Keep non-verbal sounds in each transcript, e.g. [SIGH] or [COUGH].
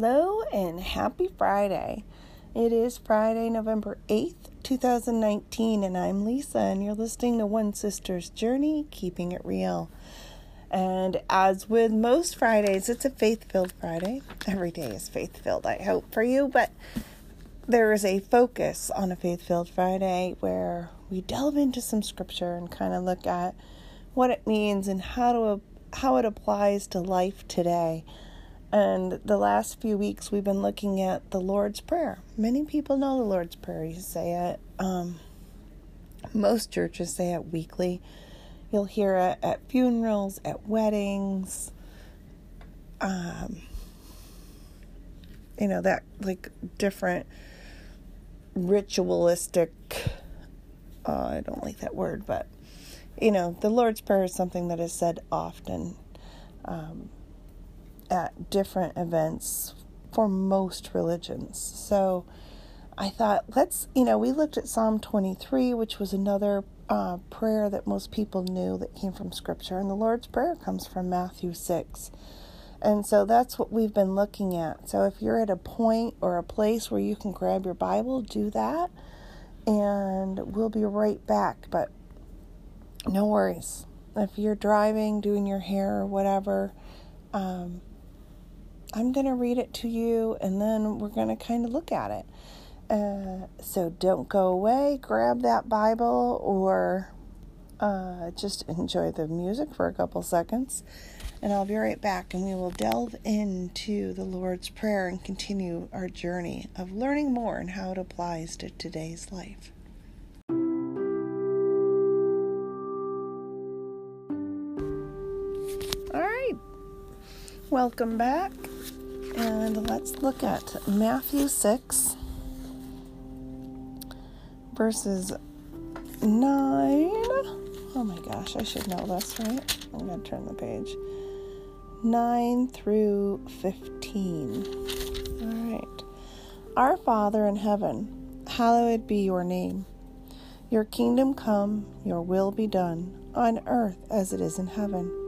Hello and happy Friday. It is Friday, November 8th, 2019, and I'm Lisa, and you're listening to One Sister's Journey, Keeping It Real. And as with most Fridays, it's a faith filled Friday. Every day is faith filled, I hope, for you, but there is a focus on a faith filled Friday where we delve into some scripture and kind of look at what it means and how to how it applies to life today. And the last few weeks, we've been looking at the Lord's Prayer. Many people know the Lord's Prayer. You say it. Um, most churches say it weekly. You'll hear it at funerals, at weddings. Um, you know, that like different ritualistic, uh, I don't like that word, but you know, the Lord's Prayer is something that is said often. Um, at different events for most religions. So I thought, let's, you know, we looked at Psalm 23, which was another uh, prayer that most people knew that came from Scripture, and the Lord's Prayer comes from Matthew 6. And so that's what we've been looking at. So if you're at a point or a place where you can grab your Bible, do that. And we'll be right back. But no worries. If you're driving, doing your hair, or whatever, um, I'm going to read it to you and then we're going to kind of look at it. Uh, so don't go away, grab that Bible or uh, just enjoy the music for a couple seconds. And I'll be right back and we will delve into the Lord's Prayer and continue our journey of learning more and how it applies to today's life. Welcome back. And let's look at Matthew 6, verses 9. Oh my gosh, I should know this, right? I'm going to turn the page. 9 through 15. All right. Our Father in heaven, hallowed be your name. Your kingdom come, your will be done, on earth as it is in heaven.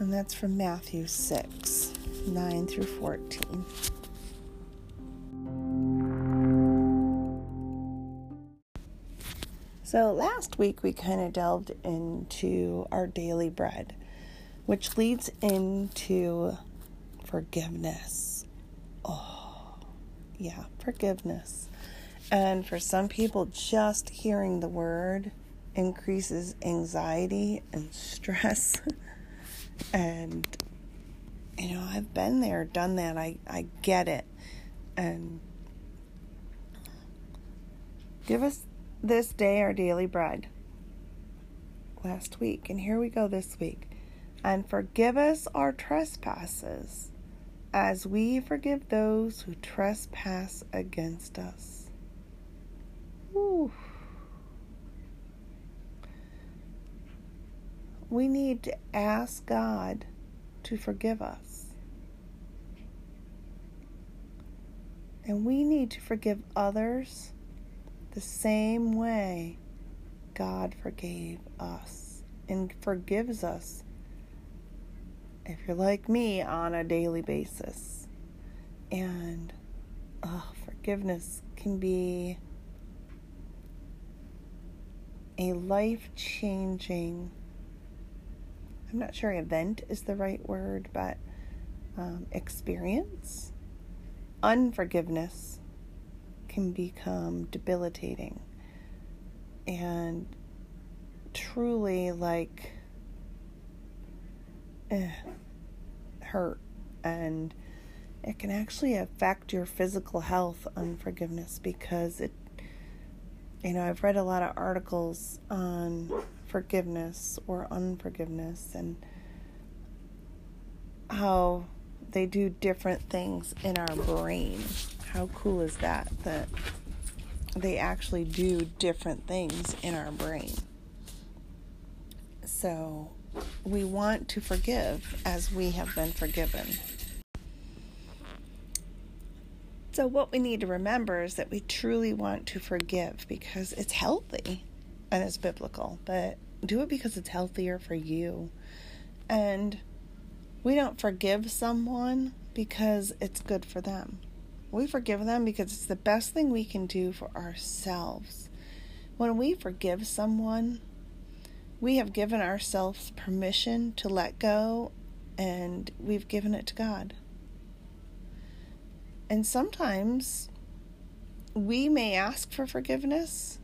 And that's from Matthew 6 9 through 14. So last week we kind of delved into our daily bread, which leads into forgiveness. Oh, yeah, forgiveness. And for some people, just hearing the word increases anxiety and [LAUGHS] stress. And you know i've been there done that. I i get it. And give us this day our daily bread. Last week. And here we go this week. And forgive us our trespasses as we forgive those who trespass against us we need to ask God to forgive us. And we need to forgive others the same way God forgave us and forgives us, if you're like me, on a daily basis. And oh, forgiveness can be a life changing I'm not sure event is the right word, but um, experience. Unforgiveness can become debilitating and truly like eh, hurt and it can actually affect your physical health unforgiveness because it you know i've read a lot of articles on forgiveness or unforgiveness and how they do different things in our brain. How cool is that? That they actually do different things in our brain. So we want to forgive as we have been forgiven. So, what we need to remember is that we truly want to forgive because it's healthy and it's biblical, but do it because it's healthier for you. And we don't forgive someone because it's good for them. We forgive them because it's the best thing we can do for ourselves. When we forgive someone, we have given ourselves permission to let go and we've given it to God. And sometimes we may ask for forgiveness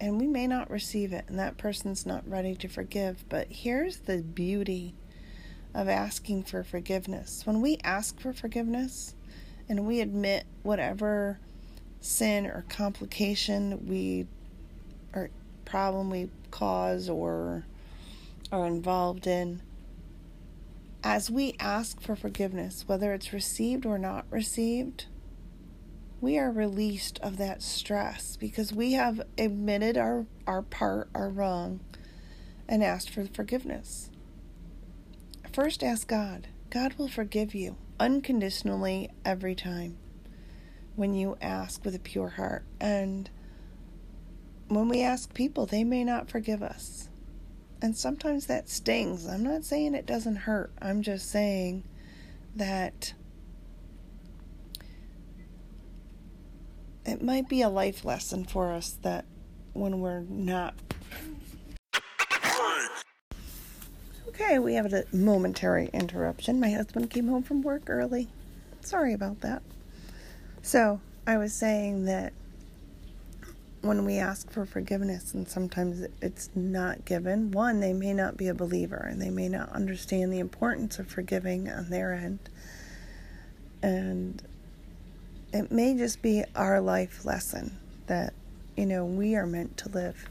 and we may not receive it, and that person's not ready to forgive. But here's the beauty of asking for forgiveness. When we ask for forgiveness and we admit whatever sin or complication we or problem we cause or are involved in, as we ask for forgiveness, whether it's received or not received, we are released of that stress because we have admitted our, our part, our wrong, and asked for forgiveness. First, ask God. God will forgive you unconditionally every time when you ask with a pure heart. And when we ask people, they may not forgive us. And sometimes that stings. I'm not saying it doesn't hurt. I'm just saying that it might be a life lesson for us that when we're not. Okay, we have a momentary interruption. My husband came home from work early. Sorry about that. So, I was saying that when we ask for forgiveness and sometimes it's not given, one, they may not be a believer and they may not understand the importance of forgiving on their end. And it may just be our life lesson that, you know, we are meant to live.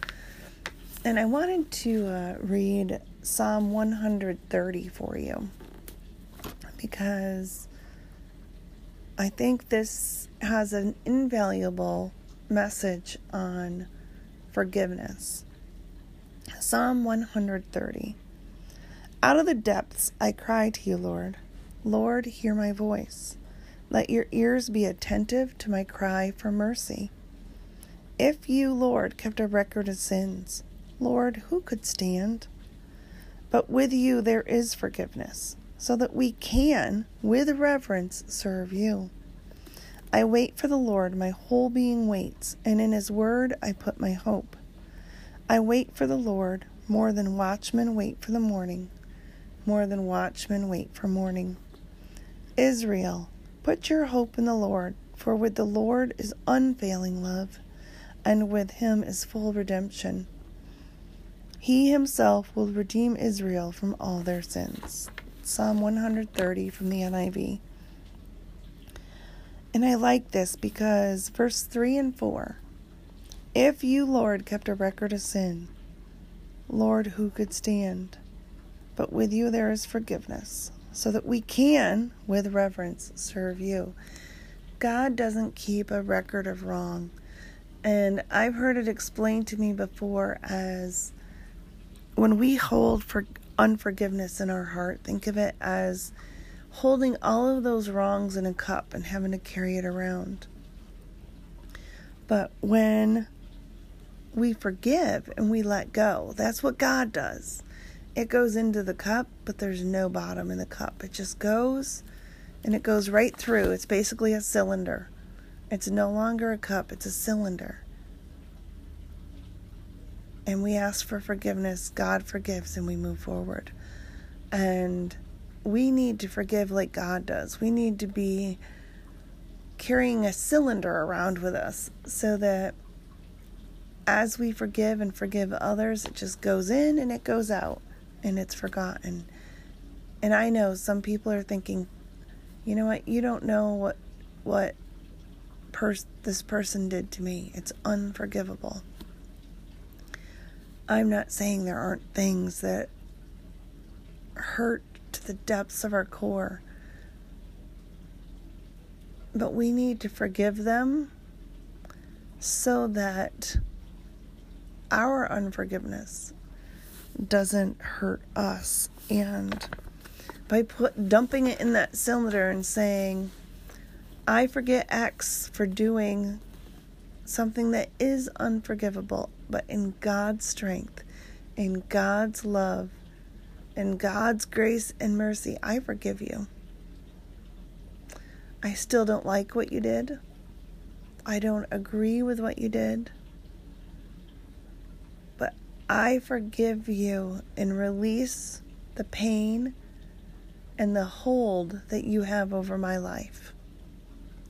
And I wanted to uh, read Psalm 130 for you because I think this has an invaluable message on forgiveness. Psalm 130. Out of the depths I cry to you, Lord. Lord, hear my voice. Let your ears be attentive to my cry for mercy. If you, Lord, kept a record of sins, Lord, who could stand? But with you there is forgiveness, so that we can, with reverence, serve you. I wait for the Lord, my whole being waits, and in his word I put my hope. I wait for the Lord more than watchmen wait for the morning, more than watchmen wait for morning. Israel, put your hope in the Lord, for with the Lord is unfailing love, and with him is full redemption. He himself will redeem Israel from all their sins. Psalm 130 from the NIV. And I like this because verse 3 and 4 If you, Lord, kept a record of sin, Lord, who could stand? But with you there is forgiveness, so that we can, with reverence, serve you. God doesn't keep a record of wrong. And I've heard it explained to me before as when we hold for unforgiveness in our heart, think of it as holding all of those wrongs in a cup and having to carry it around. But when we forgive and we let go, that's what God does. It goes into the cup, but there's no bottom in the cup. It just goes and it goes right through. It's basically a cylinder. It's no longer a cup, it's a cylinder. And we ask for forgiveness. God forgives and we move forward. And we need to forgive like God does. We need to be carrying a cylinder around with us so that as we forgive and forgive others, it just goes in and it goes out and it's forgotten. And I know some people are thinking, you know what, you don't know what what pers- this person did to me. It's unforgivable. I'm not saying there aren't things that hurt to the depths of our core. But we need to forgive them so that our unforgiveness doesn't hurt us. And by put dumping it in that cylinder and saying, I forget X for doing something that is unforgivable, but in God's strength, in God's love, in God's grace and mercy, I forgive you. I still don't like what you did. I don't agree with what you did. I forgive you and release the pain and the hold that you have over my life.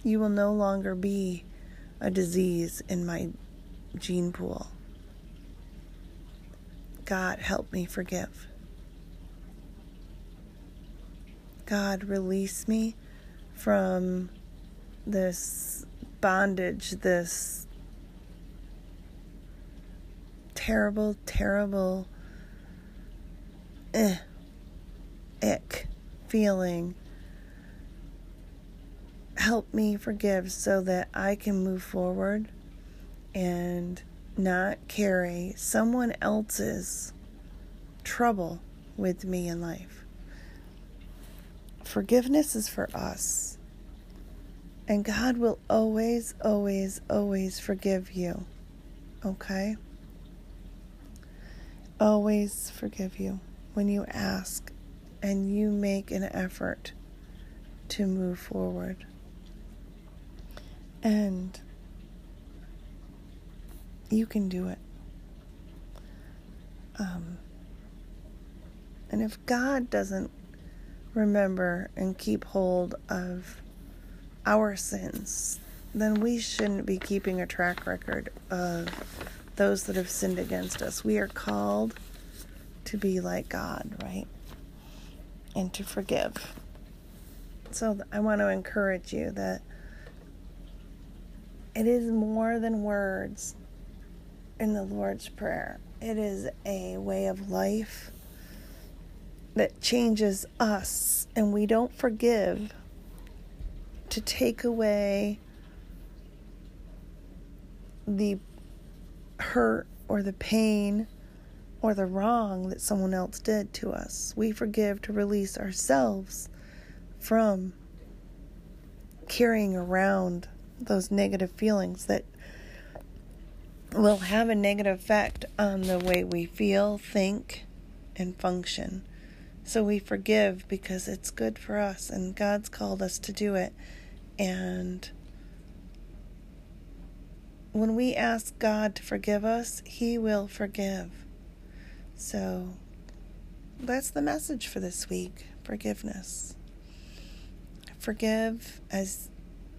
You will no longer be a disease in my gene pool. God, help me forgive. God, release me from this bondage, this terrible, terrible, eh, ick feeling. Help me forgive so that I can move forward and not carry someone else's trouble with me in life. Forgiveness is for us. And God will always, always, always forgive you. Okay? Always forgive you when you ask and you make an effort to move forward. And you can do it. Um, and if God doesn't remember and keep hold of our sins, then we shouldn't be keeping a track record of those that have sinned against us. We are called to be like God, right? And to forgive. So I want to encourage you that it is more than words in the Lord's Prayer, it is a way of life that changes us and we don't forgive to take away the hurt or the pain or the wrong that someone else did to us. We forgive to release ourselves from carrying around those negative feelings that will have a negative effect on the way we feel, think, and function. So we forgive because it's good for us and God's called us to do it. And when we ask God to forgive us, He will forgive. So that's the message for this week forgiveness. Forgive as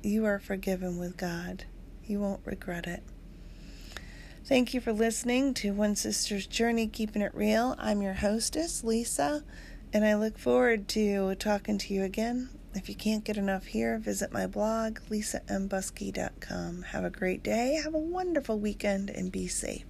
you are forgiven with God. You won't regret it. Thank you for listening to One Sister's Journey Keeping It Real. I'm your hostess, Lisa. And I look forward to talking to you again. If you can't get enough here, visit my blog, lisambusky.com. Have a great day, have a wonderful weekend, and be safe.